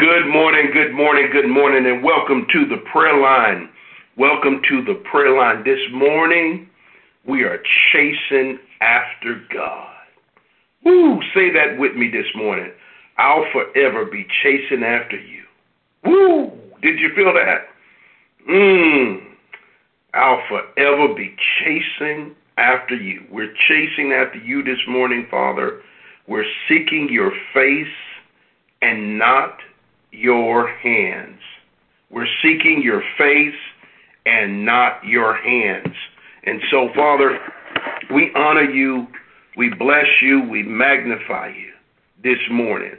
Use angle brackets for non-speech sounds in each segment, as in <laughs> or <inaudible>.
Good morning, good morning, good morning, and welcome to the prayer line. Welcome to the prayer line. This morning, we are chasing after God. Woo! Say that with me this morning. I'll forever be chasing after you. Woo! Did you feel that? Mmm. I'll forever be chasing after you. We're chasing after you this morning, Father. We're seeking your face and not your hands. We're seeking your face and not your hands. And so, Father, we honor you, we bless you, we magnify you this morning.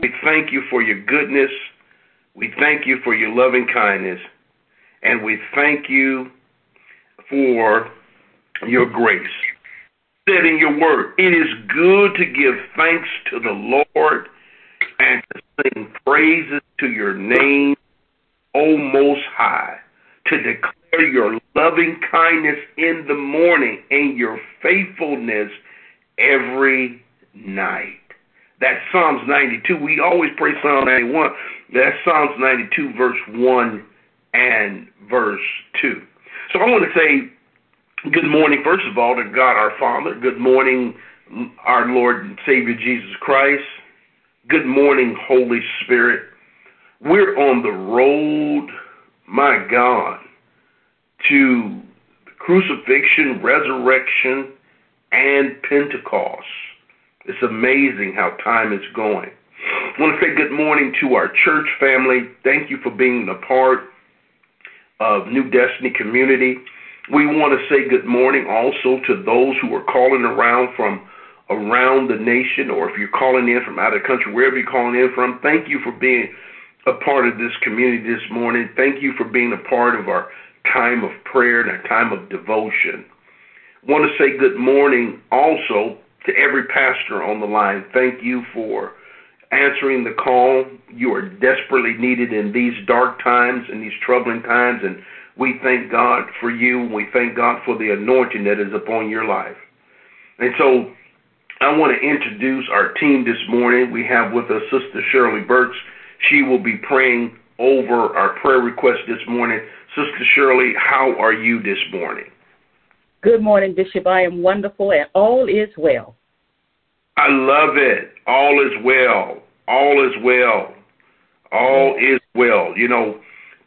We thank you for your goodness, we thank you for your loving kindness, and we thank you for your grace. Said in your word, it is good to give thanks to the Lord and to sing praises to your name, O Most High, to declare your loving kindness in the morning and your faithfulness every night. That's Psalms 92. We always pray Psalm 91. That's Psalms 92, verse 1 and verse 2. So I want to say good morning, first of all, to God our Father. Good morning, our Lord and Savior Jesus Christ. Good morning, Holy Spirit. We're on the road, my God, to crucifixion, resurrection, and Pentecost. It's amazing how time is going. I want to say good morning to our church family. Thank you for being a part of New Destiny Community. We want to say good morning also to those who are calling around from around the nation, or if you're calling in from out of the country, wherever you're calling in from, thank you for being a part of this community this morning. Thank you for being a part of our time of prayer and our time of devotion. I want to say good morning also to every pastor on the line. Thank you for answering the call. You are desperately needed in these dark times and these troubling times, and we thank God for you. We thank God for the anointing that is upon your life. And so I want to introduce our team this morning. We have with us Sister Shirley Burks. She will be praying over our prayer request this morning. Sister Shirley, how are you this morning? Good morning, Bishop. I am wonderful and all is well. I love it. All is well. All is well. All is well. You know,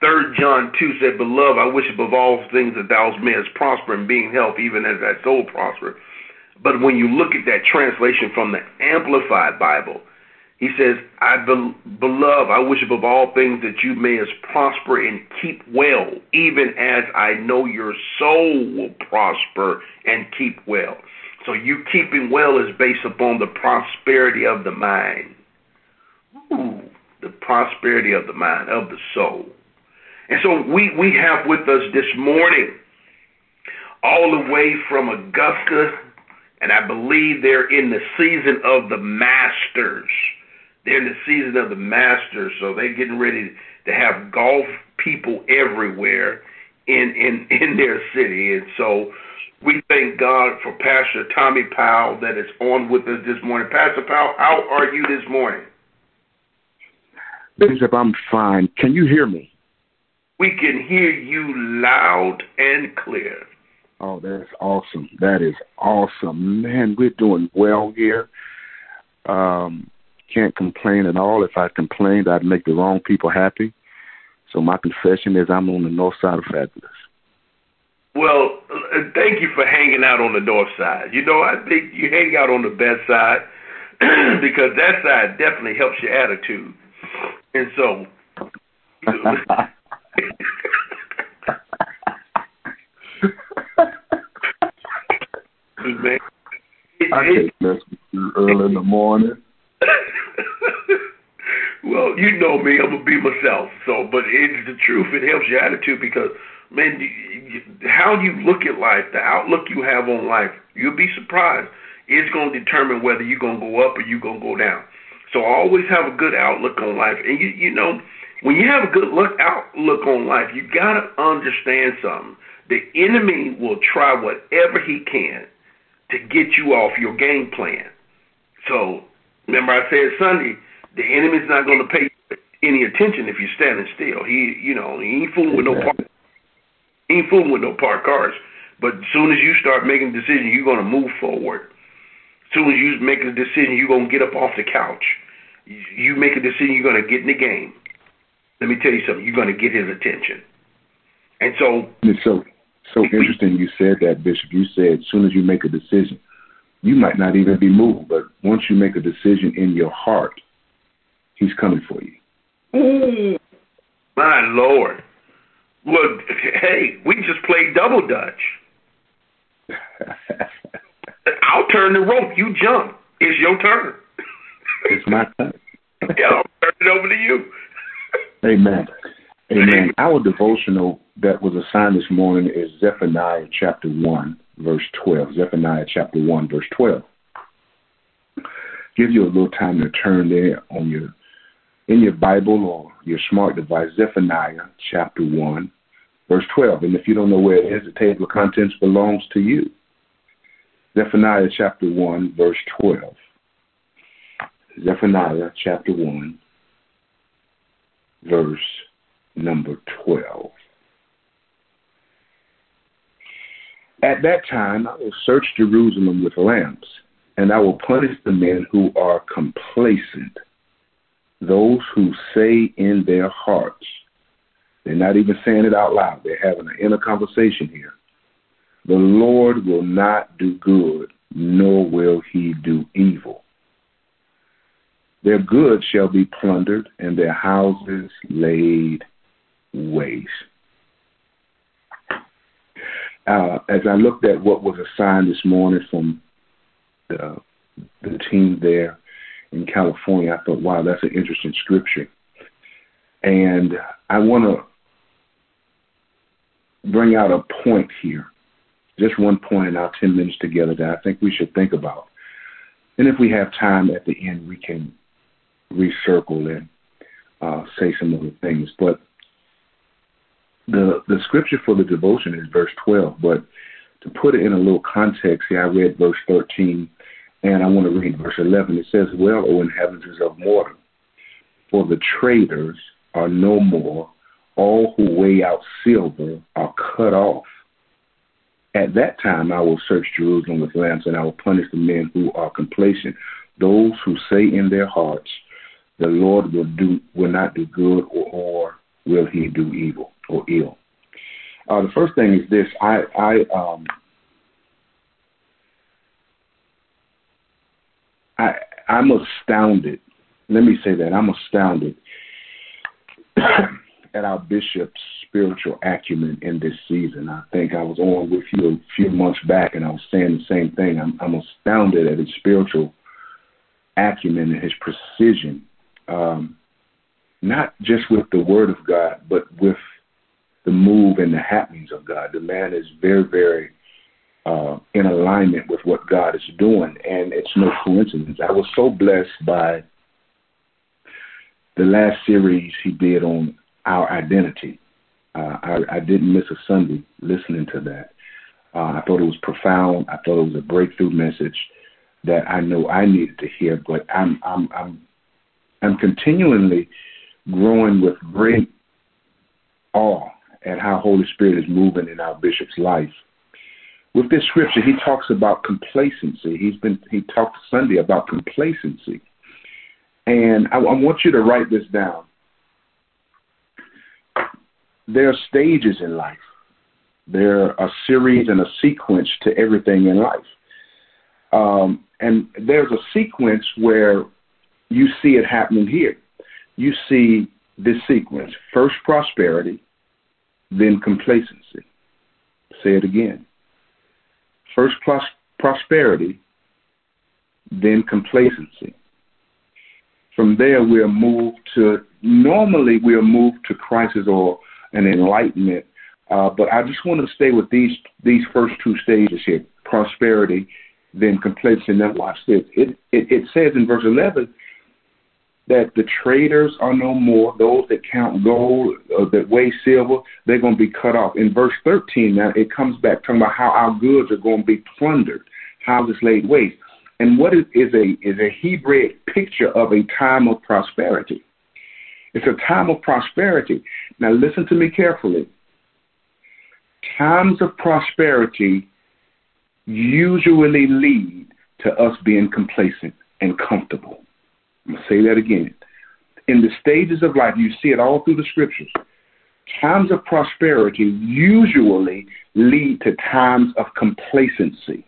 Third John two said, Beloved, I wish above all things that thou mayest prosper and be in health, even as thy soul prosper. But when you look at that translation from the Amplified Bible, he says, I be- beloved, I wish above all things that you may as prosper and keep well, even as I know your soul will prosper and keep well. So you keeping well is based upon the prosperity of the mind. Ooh, the prosperity of the mind, of the soul. And so we, we have with us this morning, all the way from Augusta, and I believe they're in the season of the Masters. They're in the season of the Masters, so they're getting ready to have golf people everywhere in in <laughs> in their city, and so we thank God for Pastor Tommy Powell that is on with us this morning. Pastor Powell, how are you this morning? Bishop, I'm fine. Can you hear me? We can hear you loud and clear. Oh, that's awesome. That is awesome. Man, we're doing well here. Um, can't complain at all. If I complained, I'd make the wrong people happy. So my confession is I'm on the north side of fabulous. Well, uh, thank you for hanging out on the north side. You know, I think you hang out on the best side <clears throat> because that side definitely helps your attitude. And so, <laughs> man, I it, can't mess with you early in the morning. <laughs> well, you know me, I'm gonna be myself. So, but it's the truth. It helps your attitude because, man, how you look at life, the outlook you have on life, you'll be surprised. It's gonna determine whether you're gonna go up or you're gonna go down. So, always have a good outlook on life, and you, you know, when you have a good look outlook on life, you gotta understand something. The enemy will try whatever he can to get you off your game plan. So remember I said Sunday, the enemy's not going to pay any attention if you're standing still. He, you know, he ain't fooling with no park. He ain't fooling with no parked cars. But as soon as you start making decisions, you're gonna move forward. As soon as you make a decision, you're gonna get up off the couch. You make a decision, you're gonna get in the game. Let me tell you something. You're gonna get his attention. And so, it's so so interesting. You said that, Bishop. You said as soon as you make a decision, you might not even be moved, but once you make a decision in your heart, he's coming for you. Ooh, my Lord. Well, hey, we just played double dutch. <laughs> I'll turn the rope. You jump. It's your turn. it's my turn. yeah, I'll turn it over to you. Amen. Amen. Our devotional that was assigned this morning is Zephaniah chapter 1, verse 12. Zephaniah chapter 1, verse 12. Give you a little time to turn there on your in your Bible or your smart device, Zephaniah chapter 1, verse 12. And if you don't know where it is, the table of contents belongs to you. Zephaniah chapter 1, verse 12. Zephaniah chapter 1, verse number 12. At that time, I will search Jerusalem with lamps, and I will punish the men who are complacent, those who say in their hearts, they're not even saying it out loud, they're having an inner conversation here. The Lord will not do good, nor will he do evil. Their goods shall be plundered, and their houses laid waste. Uh, as I looked at what was assigned this morning from the, the team there in California, I thought, wow, that's an interesting scripture. And I want to bring out a point here, just one point in our 10 minutes together that I think we should think about. And if we have time at the end, we can recircle and uh, say some other things. But the the scripture for the devotion is verse 12, but to put it in a little context, here I read verse 13, and I want to read verse 11. It says, "Well, O inhabitants of mortar, for the traders are no more; all who weigh out silver are cut off. At that time I will search Jerusalem with lamps, and I will punish the men who are complacent, those who say in their hearts, The Lord will do will not do good, or, or will He do evil?" Or ill. Uh, the first thing is this: I, I, um, I, I'm astounded. Let me say that I'm astounded <coughs> at our bishop's spiritual acumen in this season. I think I was on with you a few months back, and I was saying the same thing. I'm, I'm astounded at his spiritual acumen and his precision, um, not just with the Word of God, but with the move and the happenings of God. The man is very, very uh, in alignment with what God is doing, and it's no coincidence. I was so blessed by the last series he did on our identity. Uh, I, I didn't miss a Sunday listening to that. Uh, I thought it was profound. I thought it was a breakthrough message that I know I needed to hear. But I'm I'm I'm I'm continually growing with great awe at how Holy Spirit is moving in our bishop's life. With this scripture, he talks about complacency. He's been he talked Sunday about complacency, and I, I want you to write this down. There are stages in life. There are a series and a sequence to everything in life. Um, and there's a sequence where you see it happening here. You see this sequence first prosperity, then complacency. Say it again. First pros- prosperity, then complacency. From there, we are moved to, normally, we are moved to crisis or an enlightenment. Uh, but I just want to stay with these these first two stages here prosperity, then complacency. Now, watch this. It, it, it says in verse 11 that the traders are no more. Those that count gold, uh, that weigh silver, they're going to be cut off. In verse 13, now it comes back talking about how our goods are going to be plundered, how houses laid waste. And what is, is a is a Hebrew picture of a time of prosperity. It's a time of prosperity. Now, listen to me carefully. Times of prosperity usually lead to us being complacent and comfortable. I'm going to say that again. In the stages of life, you see it all through the scriptures. Times of prosperity usually lead to times of complacency.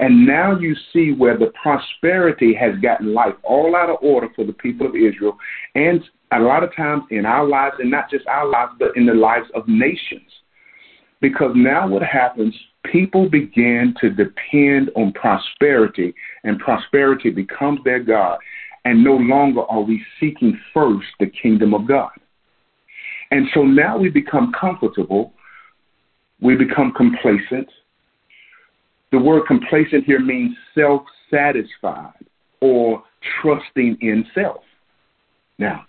And now you see where the prosperity has gotten life all out of order for the people of Israel, and a lot of times in our lives, and not just our lives, but in the lives of nations. Because now what happens, people begin to depend on prosperity, and prosperity becomes their God, and no longer are we seeking first the kingdom of God. And so now we become comfortable, we become complacent, the word complacent here means self satisfied or trusting in self. Now,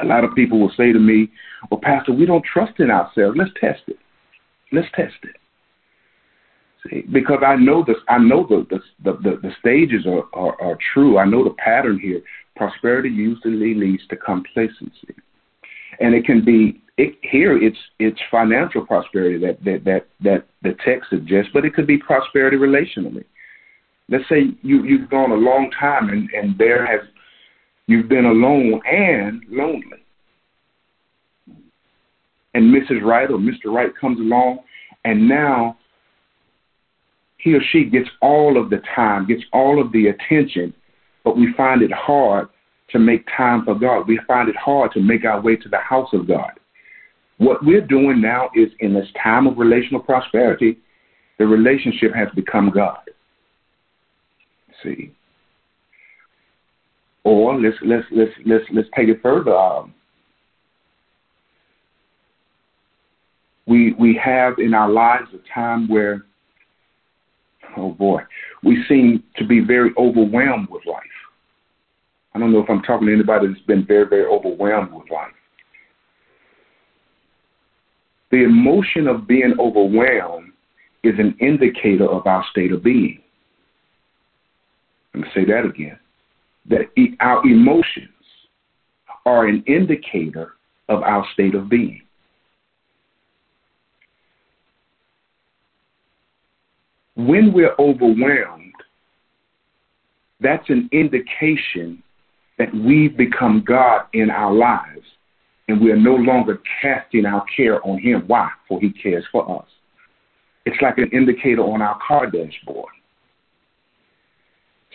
a lot of people will say to me, Well, Pastor, we don't trust in ourselves. Let's test it. Let's test it. See, because I know this, I know the the, the, the stages are, are, are true. I know the pattern here. Prosperity usually leads to complacency. And it can be it, here it's it's financial prosperity that, that that that the text suggests, but it could be prosperity relationally. Let's say you you've gone a long time and and there has you've been alone and lonely, and Mrs. Wright or Mr. Wright comes along, and now he or she gets all of the time, gets all of the attention, but we find it hard to make time for God. We find it hard to make our way to the house of God what we're doing now is in this time of relational prosperity, the relationship has become God. See? Or let's let's let's let's let's take it further. Um, we we have in our lives a time where oh boy, we seem to be very overwhelmed with life. I don't know if I'm talking to anybody that's been very, very overwhelmed with life. The emotion of being overwhelmed is an indicator of our state of being. Let me say that again. That our emotions are an indicator of our state of being. When we're overwhelmed, that's an indication that we've become God in our lives and we are no longer casting our care on him. Why? For he cares for us. It's like an indicator on our car dashboard.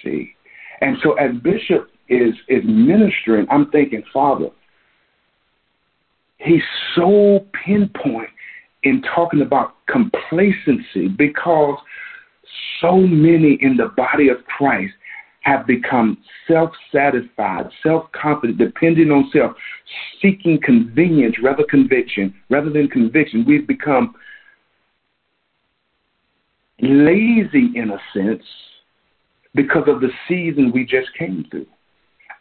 See? And so as Bishop is is ministering, I'm thinking, Father, he's so pinpoint in talking about complacency because so many in the body of Christ have become self satisfied, self confident, depending on self, seeking convenience rather conviction, rather than conviction. We've become lazy in a sense because of the season we just came through.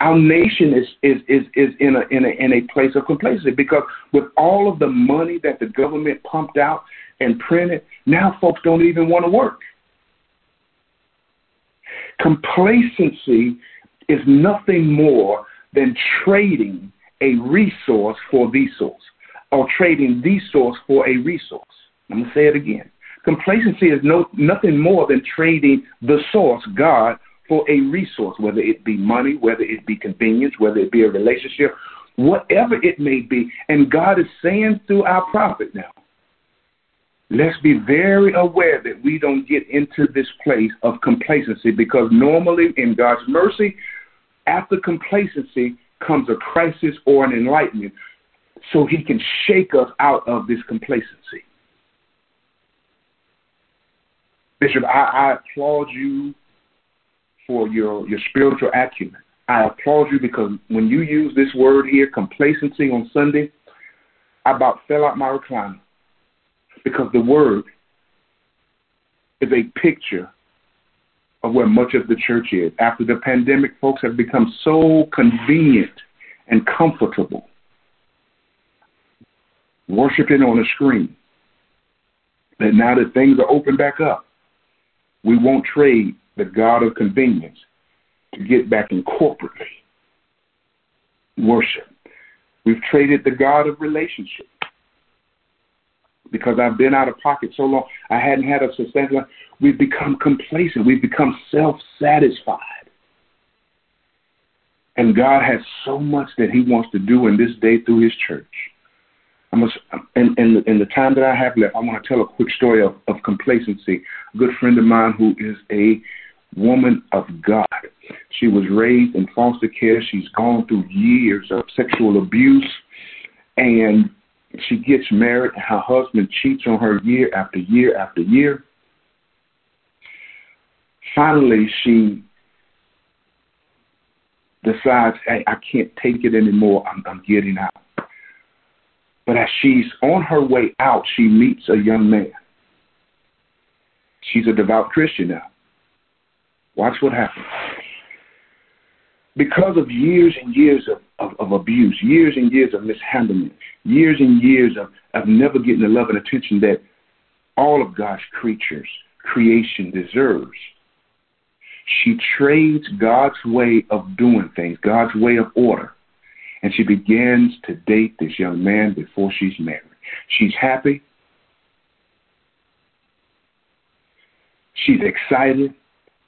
Our nation is is is, is in a in a in a place of complacency because with all of the money that the government pumped out and printed, now folks don't even want to work. Complacency is nothing more than trading a resource for the source or trading the source for a resource. I'm going to say it again. Complacency is no, nothing more than trading the source, God, for a resource, whether it be money, whether it be convenience, whether it be a relationship, whatever it may be. And God is saying through our prophet now, let's be very aware that we don't get into this place of complacency because normally in God's mercy, after complacency comes a crisis or an enlightenment so he can shake us out of this complacency. Bishop, I, I applaud you for your, your spiritual acumen. I applaud you because when you use this word here, complacency on Sunday, I about fell out my recliner because the word is a picture of where much of the church is. After the pandemic, folks have become so convenient and comfortable worshiping on a screen that now that things are open back up, we won't trade the God of convenience to get back in corporately. worship. We've traded the God of relationship because I've been out of pocket so long. I hadn't had a sustainable. We've become complacent. We've become self satisfied. And God has so much that He wants to do in this day through His church. I must, in, in, in the time that I have left, I want to tell a quick story of, of complacency. A good friend of mine who is a woman of God. She was raised in foster care. She's gone through years of sexual abuse, and she gets married. Her husband cheats on her year after year after year. Finally, she decides, "Hey, I can't take it anymore. I'm, I'm getting out." But as she's on her way out, she meets a young man. She's a devout Christian now. Watch what happens. Because of years and years of, of, of abuse, years and years of mishandling, years and years of, of never getting the love and attention that all of God's creatures, creation deserves, she trades God's way of doing things, God's way of order, and she begins to date this young man before she's married. She's happy. She's excited.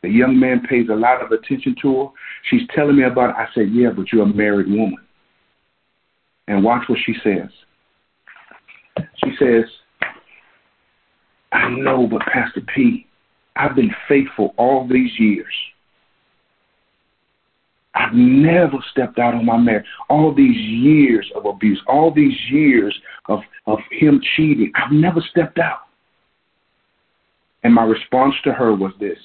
The young man pays a lot of attention to her. She's telling me about it. I said, Yeah, but you're a married woman. And watch what she says. She says, I know, but Pastor P, I've been faithful all these years. I've never stepped out on my marriage. All these years of abuse, all these years of, of him cheating, I've never stepped out. And my response to her was this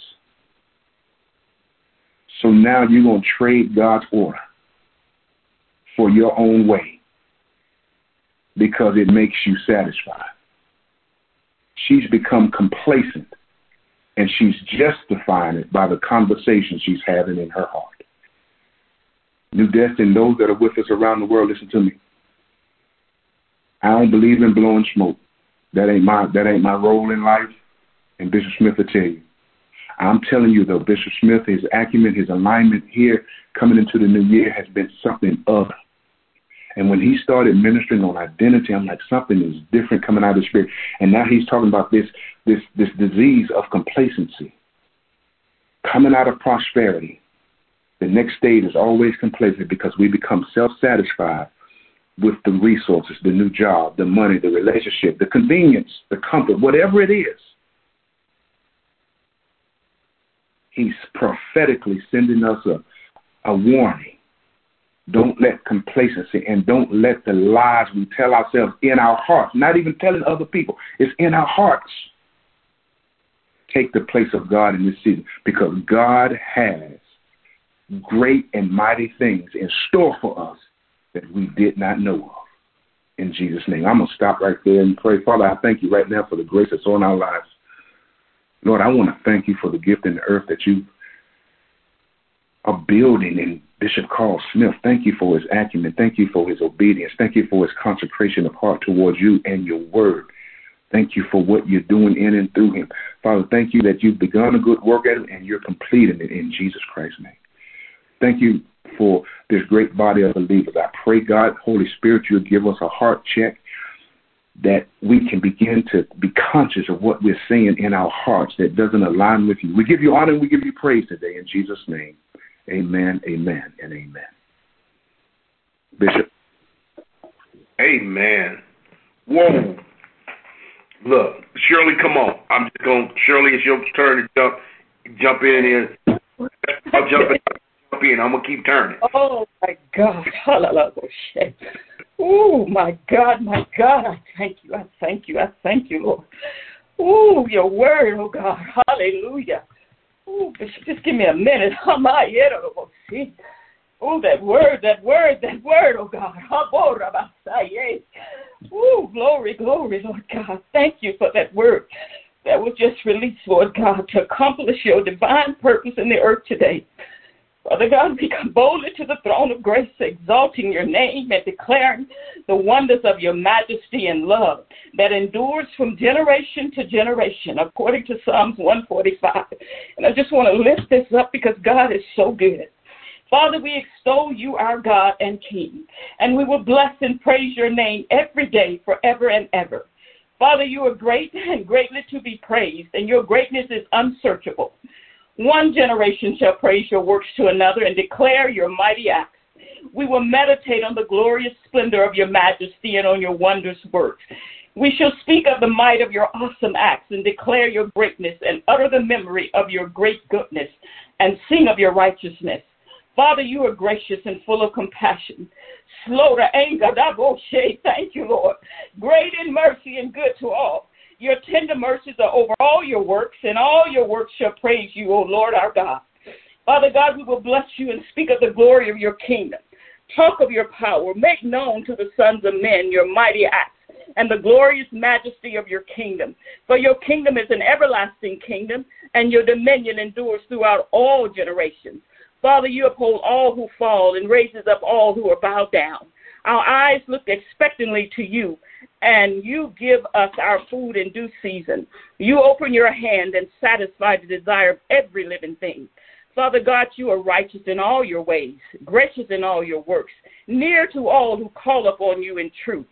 So now you're going to trade God's order for your own way because it makes you satisfied. She's become complacent and she's justifying it by the conversation she's having in her heart. New Destiny, those that are with us around the world, listen to me. I don't believe in blowing smoke. That ain't my that ain't my role in life. And Bishop Smith will tell you. I'm telling you though, Bishop Smith, his acumen, his alignment here coming into the new year has been something other. And when he started ministering on identity, I'm like, something is different coming out of the spirit. And now he's talking about this this this disease of complacency. Coming out of prosperity, the next stage is always complacent because we become self satisfied with the resources, the new job, the money, the relationship, the convenience, the comfort, whatever it is. He's prophetically sending us a, a warning. Don't let complacency and don't let the lies we tell ourselves in our hearts, not even telling other people, it's in our hearts, take the place of God in this season because God has great and mighty things in store for us that we did not know of. In Jesus' name. I'm going to stop right there and pray. Father, I thank you right now for the grace that's on our lives. Lord, I want to thank you for the gift in the earth that you are building in Bishop Carl Smith. Thank you for his acumen. Thank you for his obedience. Thank you for his consecration of heart towards you and your word. Thank you for what you're doing in and through him. Father, thank you that you've begun a good work at him and you're completing it in Jesus Christ's name. Thank you for this great body of believers. I pray, God, Holy Spirit, you'll give us a heart check that we can begin to be conscious of what we're saying in our hearts that doesn't align with you. We give you honor and we give you praise today in Jesus' name. Amen, amen, and amen. Bishop. Amen. Whoa. Look, Shirley, come on. I'm just going. Shirley, it's your turn to jump, jump in here. I'll jump in. Jump in. I'm gonna keep turning. Oh my God! <laughs> Oh, Oh my God, my God! I thank you. I thank you. I thank you, Lord. Oh, your word, oh God, Hallelujah. Oh, just give me a minute. <laughs> Oh, that word, that word, that word, oh God. <laughs> Oh, glory, glory, Lord God. Thank you for that word that was just released, Lord God, to accomplish your divine purpose in the earth today. Father God, we come boldly to the throne of grace, exalting your name and declaring the wonders of your majesty and love that endures from generation to generation, according to Psalms 145. And I just want to lift this up because God is so good. Father, we extol you, our God and King, and we will bless and praise your name every day, forever and ever. Father, you are great and greatly to be praised, and your greatness is unsearchable. One generation shall praise your works to another and declare your mighty acts. We will meditate on the glorious splendor of your majesty and on your wondrous works. We shall speak of the might of your awesome acts and declare your greatness and utter the memory of your great goodness and sing of your righteousness. Father, you are gracious and full of compassion, slow to anger. Abounding. Thank you, Lord. Great in mercy and good to all. Your tender mercies are over all your works, and all your works shall praise you, O Lord our God. Father God, we will bless you and speak of the glory of your kingdom. Talk of your power. Make known to the sons of men your mighty acts and the glorious majesty of your kingdom. For your kingdom is an everlasting kingdom, and your dominion endures throughout all generations. Father, you uphold all who fall and raises up all who are bowed down. Our eyes look expectantly to you, and you give us our food in due season. You open your hand and satisfy the desire of every living thing. Father God, you are righteous in all your ways, gracious in all your works, near to all who call upon you in truth.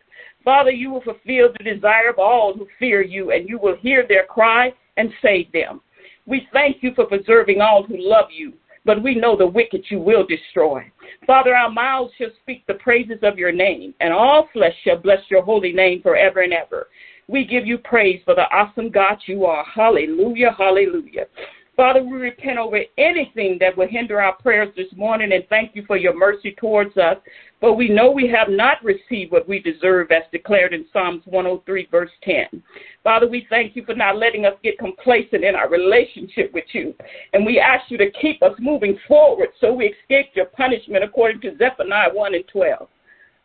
Father, you will fulfill the desire of all who fear you, and you will hear their cry and save them. We thank you for preserving all who love you but we know the wicked you will destroy. Father, our mouths shall speak the praises of your name, and all flesh shall bless your holy name forever and ever. We give you praise for the awesome God you are. Hallelujah, hallelujah. Father, we repent over anything that would hinder our prayers this morning and thank you for your mercy towards us. But we know we have not received what we deserve as declared in Psalms 103, verse 10. Father, we thank you for not letting us get complacent in our relationship with you. And we ask you to keep us moving forward so we escape your punishment according to Zephaniah 1 and 12.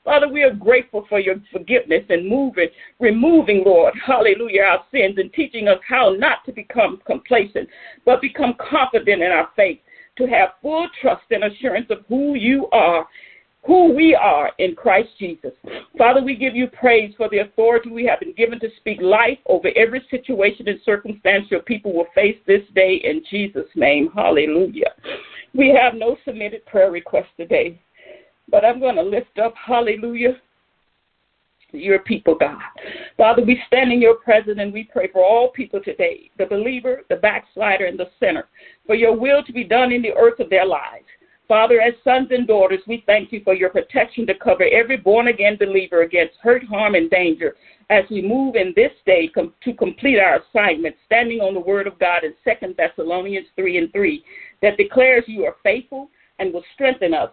Father, we are grateful for your forgiveness and moving, removing, Lord, hallelujah, our sins and teaching us how not to become complacent, but become confident in our faith, to have full trust and assurance of who you are who we are in Christ Jesus. Father, we give you praise for the authority we have been given to speak life over every situation and circumstance your people will face this day in Jesus' name. Hallelujah. We have no submitted prayer requests today. But I'm going to lift up, hallelujah, your people, God. Father, we stand in your presence and we pray for all people today the believer, the backslider, and the sinner for your will to be done in the earth of their lives. Father, as sons and daughters, we thank you for your protection to cover every born again believer against hurt, harm, and danger as we move in this day com- to complete our assignment, standing on the word of God in 2 Thessalonians 3 and 3, that declares you are faithful and will strengthen us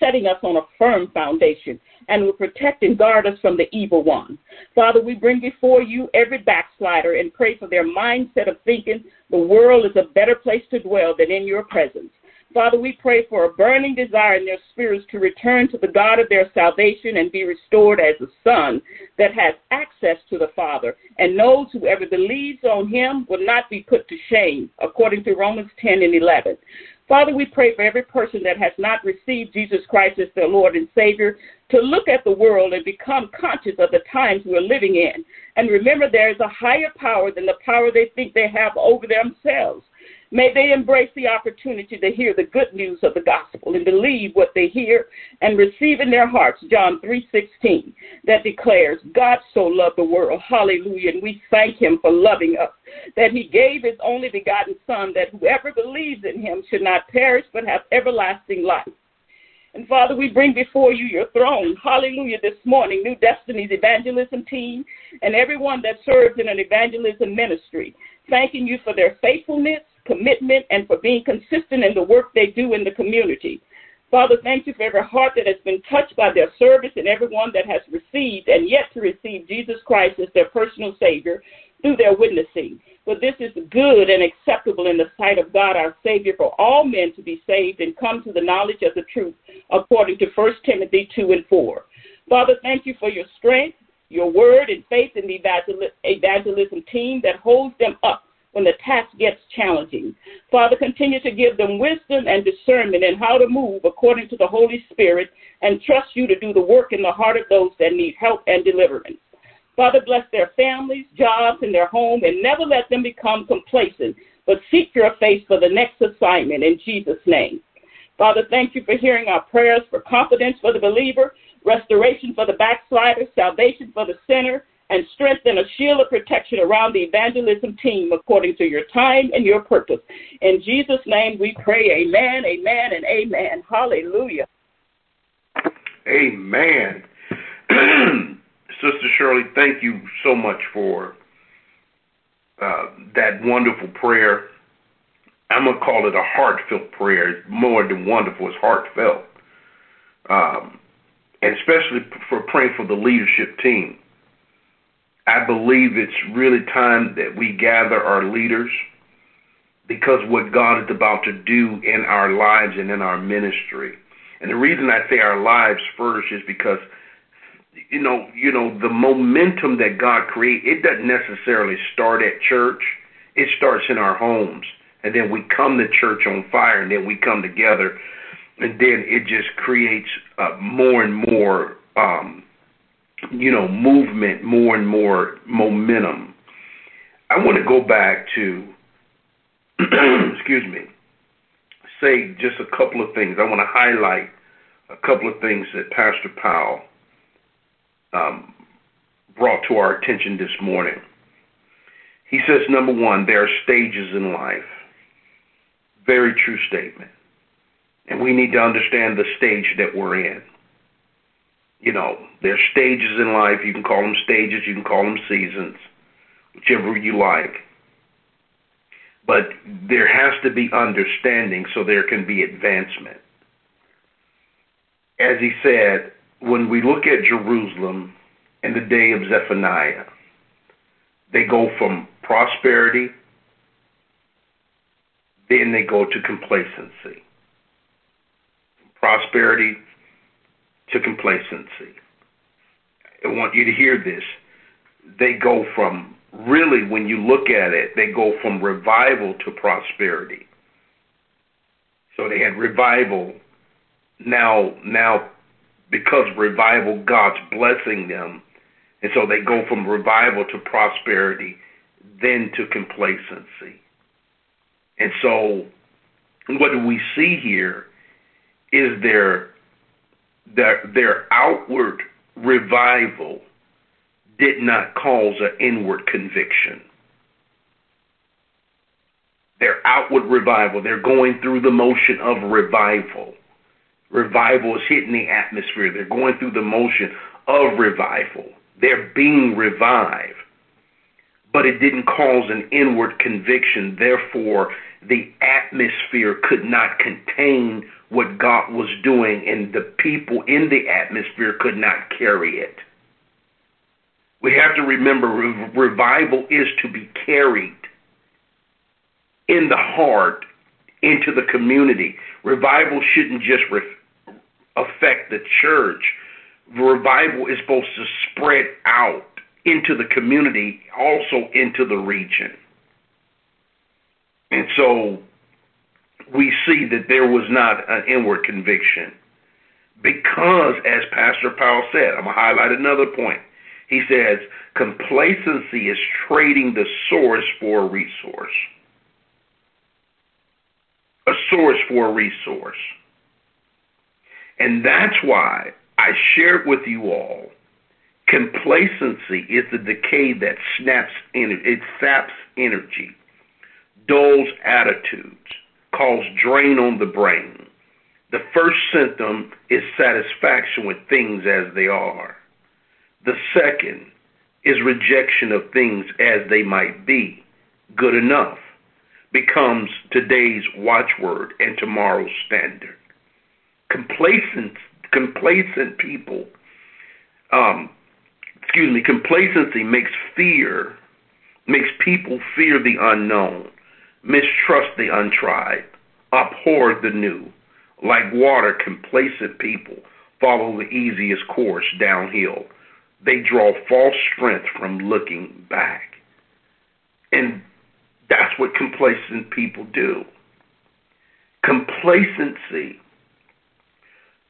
setting us on a firm foundation and will protect and guard us from the evil one. Father, we bring before you every backslider and pray for their mindset of thinking the world is a better place to dwell than in your presence. Father, we pray for a burning desire in their spirits to return to the God of their salvation and be restored as a son that has access to the Father and knows whoever believes on him will not be put to shame, according to Romans 10 and 11. Father, we pray for every person that has not received Jesus Christ as their Lord and Savior to look at the world and become conscious of the times we're living in. And remember, there is a higher power than the power they think they have over themselves. May they embrace the opportunity to hear the good news of the gospel and believe what they hear and receive in their hearts John 3:16 that declares God so loved the world. Hallelujah. And we thank him for loving us that he gave his only begotten son that whoever believes in him should not perish but have everlasting life. And Father, we bring before you your throne. Hallelujah. This morning, New Destinies Evangelism team and everyone that serves in an evangelism ministry, thanking you for their faithfulness commitment, and for being consistent in the work they do in the community. Father, thank you for every heart that has been touched by their service and everyone that has received and yet to receive Jesus Christ as their personal Savior through their witnessing. For this is good and acceptable in the sight of God our Savior for all men to be saved and come to the knowledge of the truth, according to 1 Timothy 2 and 4. Father, thank you for your strength, your word, and faith in the evangelism team that holds them up when the task gets challenging. Father, continue to give them wisdom and discernment in how to move according to the Holy Spirit and trust you to do the work in the heart of those that need help and deliverance. Father, bless their families, jobs, and their home, and never let them become complacent, but seek your face for the next assignment in Jesus' name. Father, thank you for hearing our prayers for confidence for the believer, restoration for the backslider, salvation for the sinner, and strengthen a shield of protection around the evangelism team according to your time and your purpose. In Jesus' name we pray, amen, amen, and amen. Hallelujah. Amen. <clears throat> Sister Shirley, thank you so much for uh, that wonderful prayer. I'm going to call it a heartfelt prayer. more than wonderful, it's heartfelt. Um, and especially for praying for the leadership team. I believe it's really time that we gather our leaders because what God is about to do in our lives and in our ministry. And the reason I say our lives first is because you know, you know, the momentum that God creates, it doesn't necessarily start at church. It starts in our homes. And then we come to church on fire and then we come together and then it just creates uh, more and more um you know, movement, more and more momentum. I want to go back to <clears throat> excuse me, say just a couple of things. I want to highlight a couple of things that Pastor Powell um, brought to our attention this morning. He says, number one, there are stages in life. Very true statement. And we need to understand the stage that we're in. You know, there's stages in life. You can call them stages, you can call them seasons, whichever you like. But there has to be understanding so there can be advancement. As he said, when we look at Jerusalem in the day of Zephaniah, they go from prosperity, then they go to complacency. Prosperity to complacency. I want you to hear this. They go from really, when you look at it, they go from revival to prosperity. So they had revival. Now, now because revival, God's blessing them. And so they go from revival to prosperity, then to complacency. And so what do we see here is their their their outward revival did not cause an inward conviction. Their outward revival, they're going through the motion of revival Revival is hitting the atmosphere. They're going through the motion of revival. They're being revived. But it didn't cause an inward conviction. Therefore, the atmosphere could not contain what God was doing, and the people in the atmosphere could not carry it. We have to remember revival is to be carried in the heart into the community. Revival shouldn't just re- affect the church. Revival is supposed to spread out into the community, also into the region. And so we see that there was not an inward conviction. Because, as Pastor Powell said, I'm going to highlight another point. He says, complacency is trading the source for a resource. A source for a resource. And that's why I shared with you all complacency is the decay that snaps in it saps energy, dulls attitudes, cause drain on the brain. The first symptom is satisfaction with things as they are. The second is rejection of things as they might be. Good enough becomes today's watchword and tomorrow's standard complacent complacent people um excuse me complacency makes fear makes people fear the unknown mistrust the untried abhor the new like water complacent people follow the easiest course downhill they draw false strength from looking back and that's what complacent people do complacency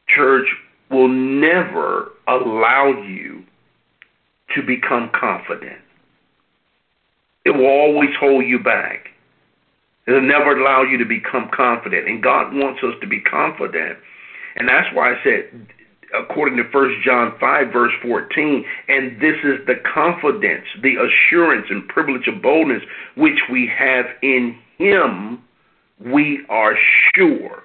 church will never allow you to become confident. It will always hold you back. It'll never allow you to become confident. And God wants us to be confident. And that's why I said, according to 1 John 5, verse 14, and this is the confidence, the assurance and privilege of boldness which we have in Him, we are sure.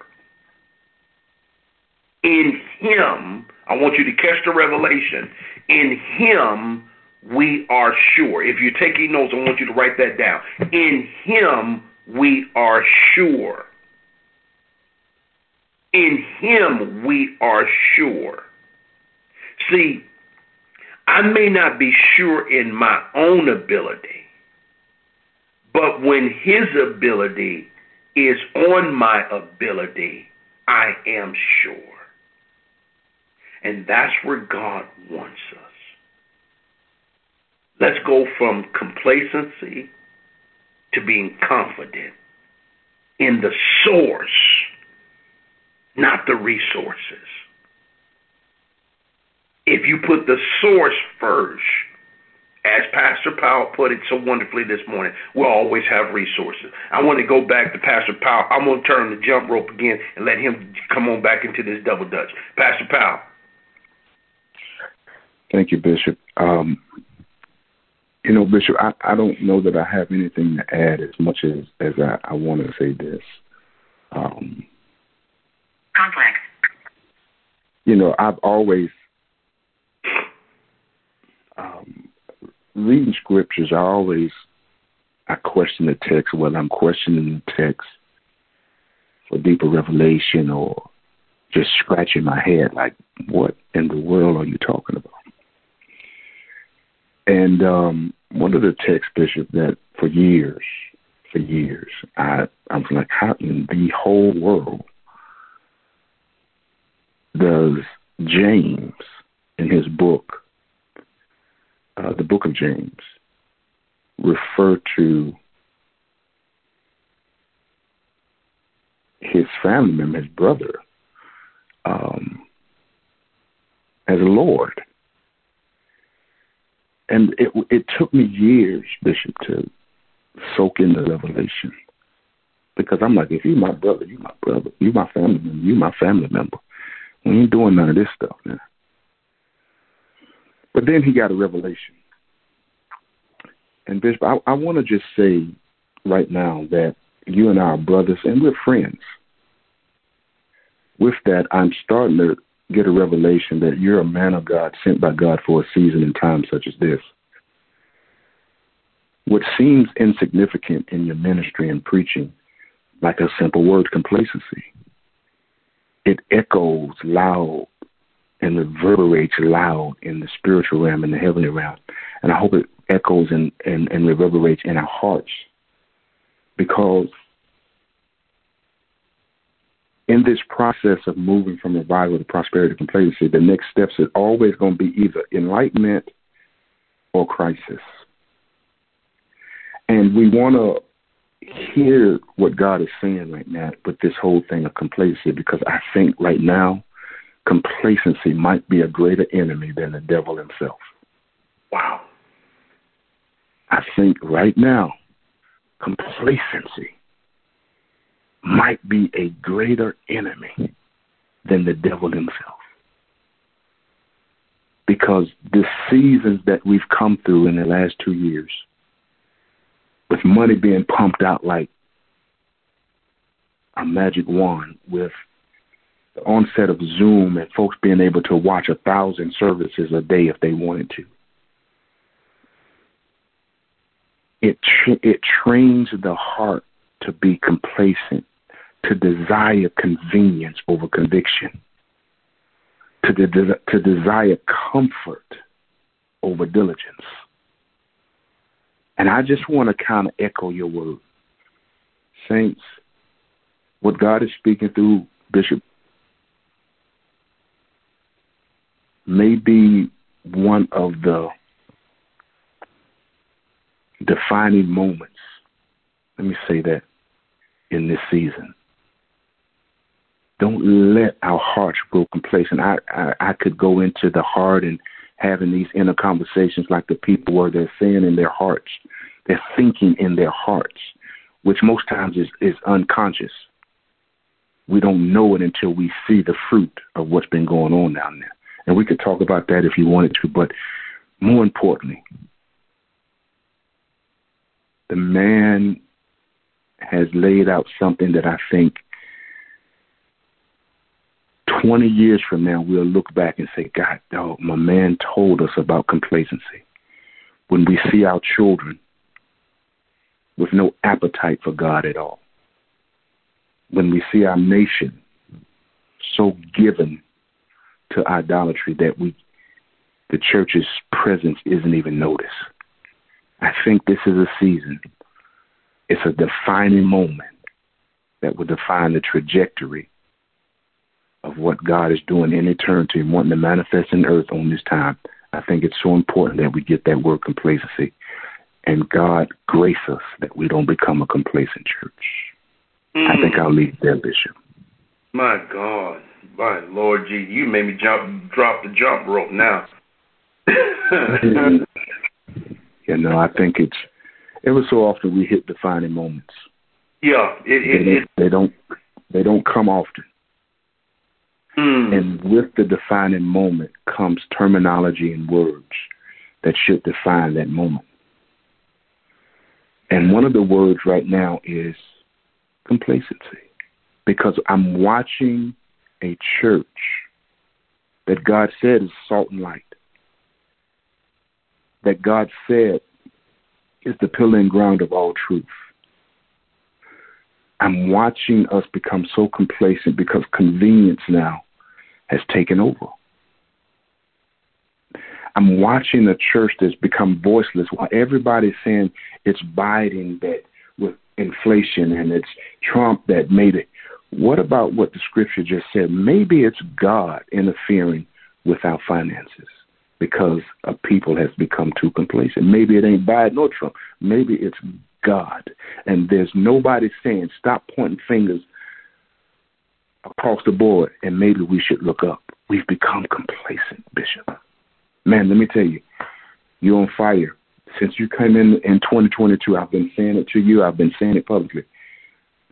In Him, I want you to catch the revelation. In Him, we are sure. If you're taking notes, I want you to write that down. In Him, we are sure. In Him we are sure. See, I may not be sure in my own ability, but when His ability is on my ability, I am sure. And that's where God wants us. Let's go from complacency to being confident in the source, not the resources. If you put the source first, as Pastor Powell put it so wonderfully this morning, we'll always have resources. I want to go back to Pastor Powell. I'm going to turn the jump rope again and let him come on back into this double dutch. Pastor Powell. Thank you, Bishop. Um, you know, Bishop, I, I don't know that I have anything to add as much as, as I, I want to say this. Um, Complex. You know, I've always um, reading scriptures. I always I question the text, whether I'm questioning the text for deeper revelation or just scratching my head, like, what in the world are you talking about? And um, one of the texts, Bishop, that for years, for years, I I was like, how in the whole world does James, in his book, uh, the book of James, refer to his family member, his brother, um, as Lord? And it it took me years, Bishop, to soak in the revelation. Because I'm like, if you my brother, you my brother, you my family member, you my family member. We ain't doing none of this stuff, man. But then he got a revelation. And Bishop, I, I want to just say right now that you and I are brothers and we're friends. With that, I'm starting to get a revelation that you're a man of God sent by God for a season and time such as this. What seems insignificant in your ministry and preaching, like a simple word, complacency, it echoes loud and reverberates loud in the spiritual realm and the heavenly realm. And I hope it echoes and, and, and reverberates in our hearts because in this process of moving from revival to prosperity to complacency, the next steps is always going to be either enlightenment or crisis. And we want to hear what God is saying right now with this whole thing of complacency because I think right now complacency might be a greater enemy than the devil himself. Wow. I think right now complacency might be a greater enemy than the devil himself. Because the seasons that we've come through in the last two years, with money being pumped out like a magic wand, with the onset of Zoom and folks being able to watch a thousand services a day if they wanted to. It tra- it trains the heart to be complacent to desire convenience over conviction, to, de- to desire comfort over diligence. And I just want to kind of echo your word. Saints, what God is speaking through Bishop may be one of the defining moments, let me say that, in this season. Don't let our hearts grow complacent. I, I, I could go into the heart and having these inner conversations like the people where they're saying in their hearts, they're thinking in their hearts. which most times is, is unconscious. We don't know it until we see the fruit of what's been going on down there. And we could talk about that if you wanted to, but more importantly, the man has laid out something that I think 20 years from now, we'll look back and say, God, dog, my man told us about complacency. When we see our children with no appetite for God at all, when we see our nation so given to idolatry that we the church's presence isn't even noticed. I think this is a season. It's a defining moment that will define the trajectory of what God is doing in eternity and wanting to manifest in earth on this time. I think it's so important that we get that word complacency. And God grace us that we don't become a complacent church. Mm. I think I'll leave there, Bishop. My God. My Lord G, you made me jump drop the jump rope now. <laughs> you know, I think it's ever so often we hit defining moments. Yeah, it, it, they, it, they don't they don't come often. Mm. And with the defining moment comes terminology and words that should define that moment. And one of the words right now is complacency. Because I'm watching a church that God said is salt and light, that God said is the pillar and ground of all truth. I'm watching us become so complacent because convenience now has taken over. I'm watching a church that's become voiceless while everybody's saying it's Biden that with inflation and it's Trump that made it. What about what the scripture just said? Maybe it's God interfering with our finances because a people has become too complacent. Maybe it ain't Biden or Trump. Maybe it's God. And there's nobody saying, stop pointing fingers across the board and maybe we should look up. We've become complacent, Bishop. Man, let me tell you, you're on fire. Since you came in in 2022, I've been saying it to you. I've been saying it publicly.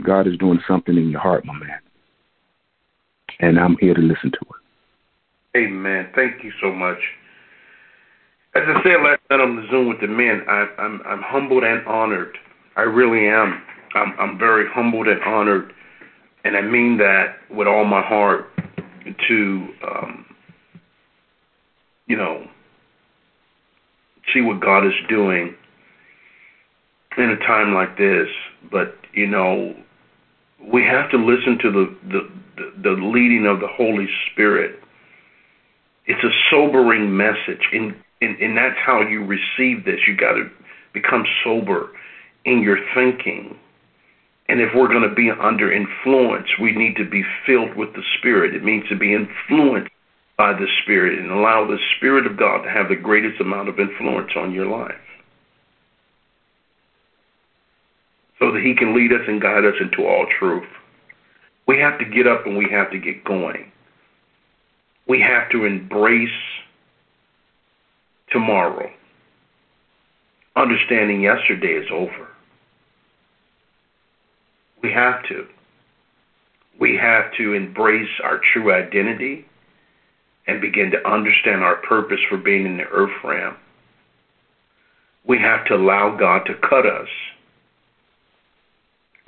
God is doing something in your heart, my man. And I'm here to listen to it. Amen. Thank you so much. As I said last night on the Zoom with the men, I, I'm I'm humbled and honored. I really am. I'm I'm very humbled and honored, and I mean that with all my heart. To um, you know, see what God is doing in a time like this. But you know, we have to listen to the, the, the, leading of the Holy Spirit. It's a sobering message, and, and, and that's how you receive this. You got to become sober in your thinking. And if we're going to be under influence, we need to be filled with the Spirit. It means to be influenced by the Spirit and allow the Spirit of God to have the greatest amount of influence on your life. so that He can lead us and guide us into all truth. We have to get up and we have to get going. We have to embrace tomorrow, understanding yesterday is over. We have to. We have to embrace our true identity and begin to understand our purpose for being in the earth realm. We have to allow God to cut us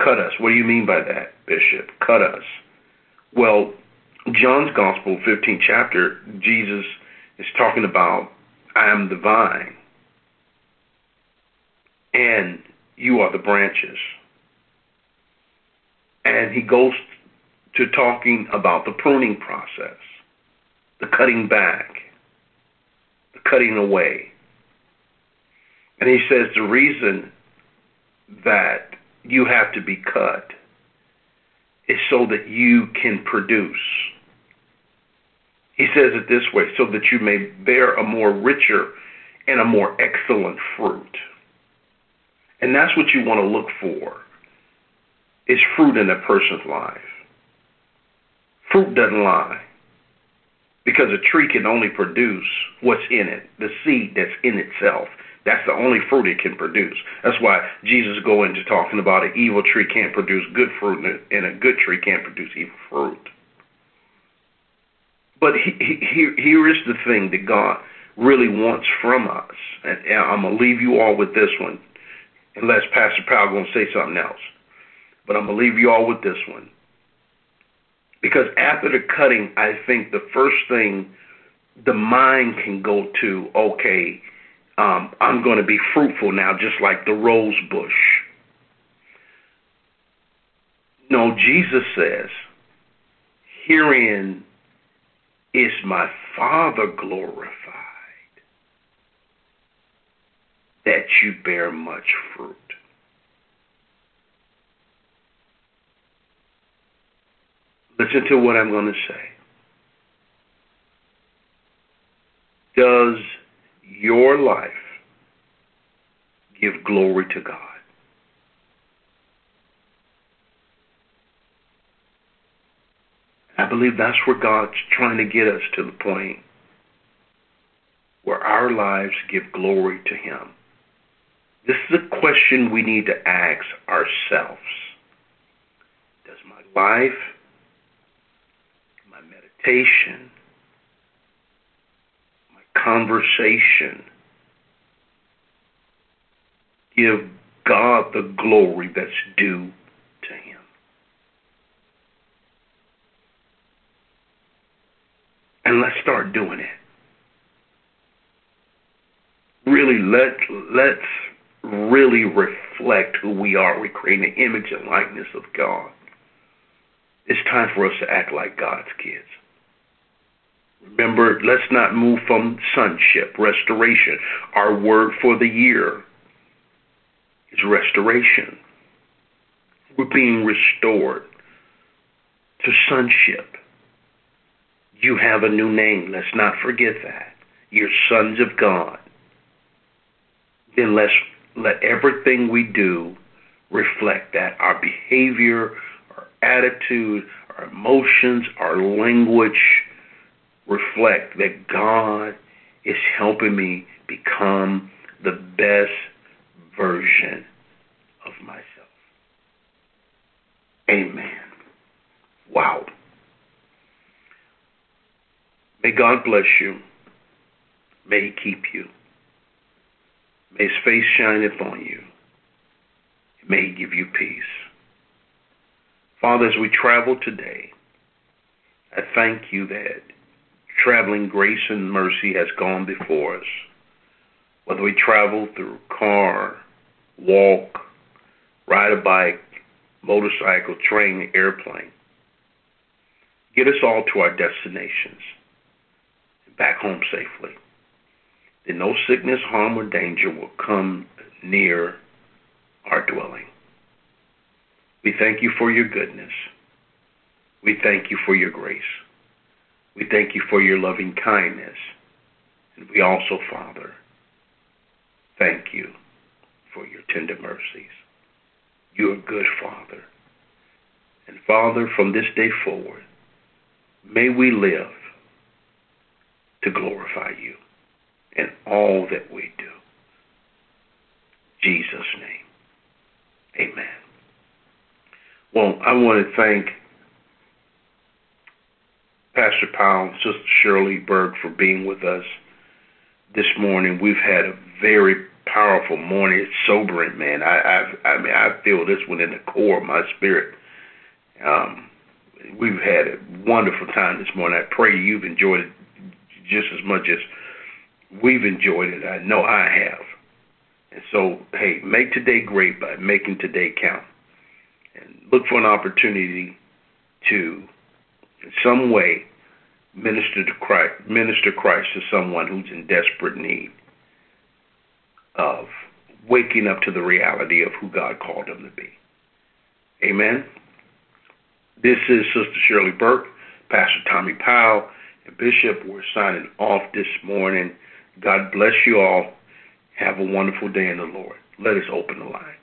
Cut us. What do you mean by that, Bishop? Cut us. Well, John's Gospel, 15th chapter, Jesus is talking about, I am the vine, and you are the branches. And he goes to talking about the pruning process, the cutting back, the cutting away. And he says the reason that you have to be cut is so that you can produce. He says it this way so that you may bear a more richer and a more excellent fruit. And that's what you want to look for is fruit in a person's life. Fruit doesn't lie because a tree can only produce what's in it, the seed that's in itself. That's the only fruit it can produce. That's why Jesus go into talking about an evil tree can't produce good fruit and a good tree can't produce evil fruit. But here, here is the thing that God really wants from us. And I'm going to leave you all with this one, unless Pastor Powell going to say something else. But I'm going to leave you all with this one. Because after the cutting, I think the first thing the mind can go to, okay, um, I'm going to be fruitful now, just like the rose bush. No, Jesus says, herein is my Father glorified, that you bear much fruit. Listen to what I'm going to say. Does your life give glory to God? I believe that's where God's trying to get us to the point where our lives give glory to Him. This is a question we need to ask ourselves. Does my life, meditation, my conversation give God the glory that's due to Him? and let's start doing it. Really, let let's really reflect who we are. We create an image and likeness of God. It's time for us to act like God's kids. Remember, let's not move from sonship, restoration. Our word for the year is restoration. We're being restored to sonship. You have a new name. Let's not forget that. You're sons of God. Then let's let everything we do reflect that. Our behavior, our attitude, our emotions, our language reflect that God is helping me become the best version of myself. Amen. Wow. May God bless you. May He keep you. May His face shine upon you. May He give you peace. Father, as we travel today, I thank you that traveling grace and mercy has gone before us. Whether we travel through car, walk, ride a bike, motorcycle, train, airplane, get us all to our destinations and back home safely. That no sickness, harm, or danger will come near our dwelling. We thank you for your goodness. We thank you for your grace. We thank you for your loving kindness. And we also, Father, thank you for your tender mercies. You're a good Father. And Father, from this day forward, may we live to glorify you in all that we do. Jesus' name. Amen. Well, I want to thank Pastor Powell Sister Shirley Berg for being with us this morning. We've had a very powerful morning. It's sobering, man. I, I, I mean, I feel this one in the core of my spirit. Um, we've had a wonderful time this morning. I pray you've enjoyed it just as much as we've enjoyed it. I know I have. And so, hey, make today great by making today count. And look for an opportunity to, some way, minister to Christ, minister Christ to someone who's in desperate need of waking up to the reality of who God called them to be. Amen. This is Sister Shirley Burke, Pastor Tommy Powell. And Bishop, we're signing off this morning. God bless you all. Have a wonderful day in the Lord. Let us open the line.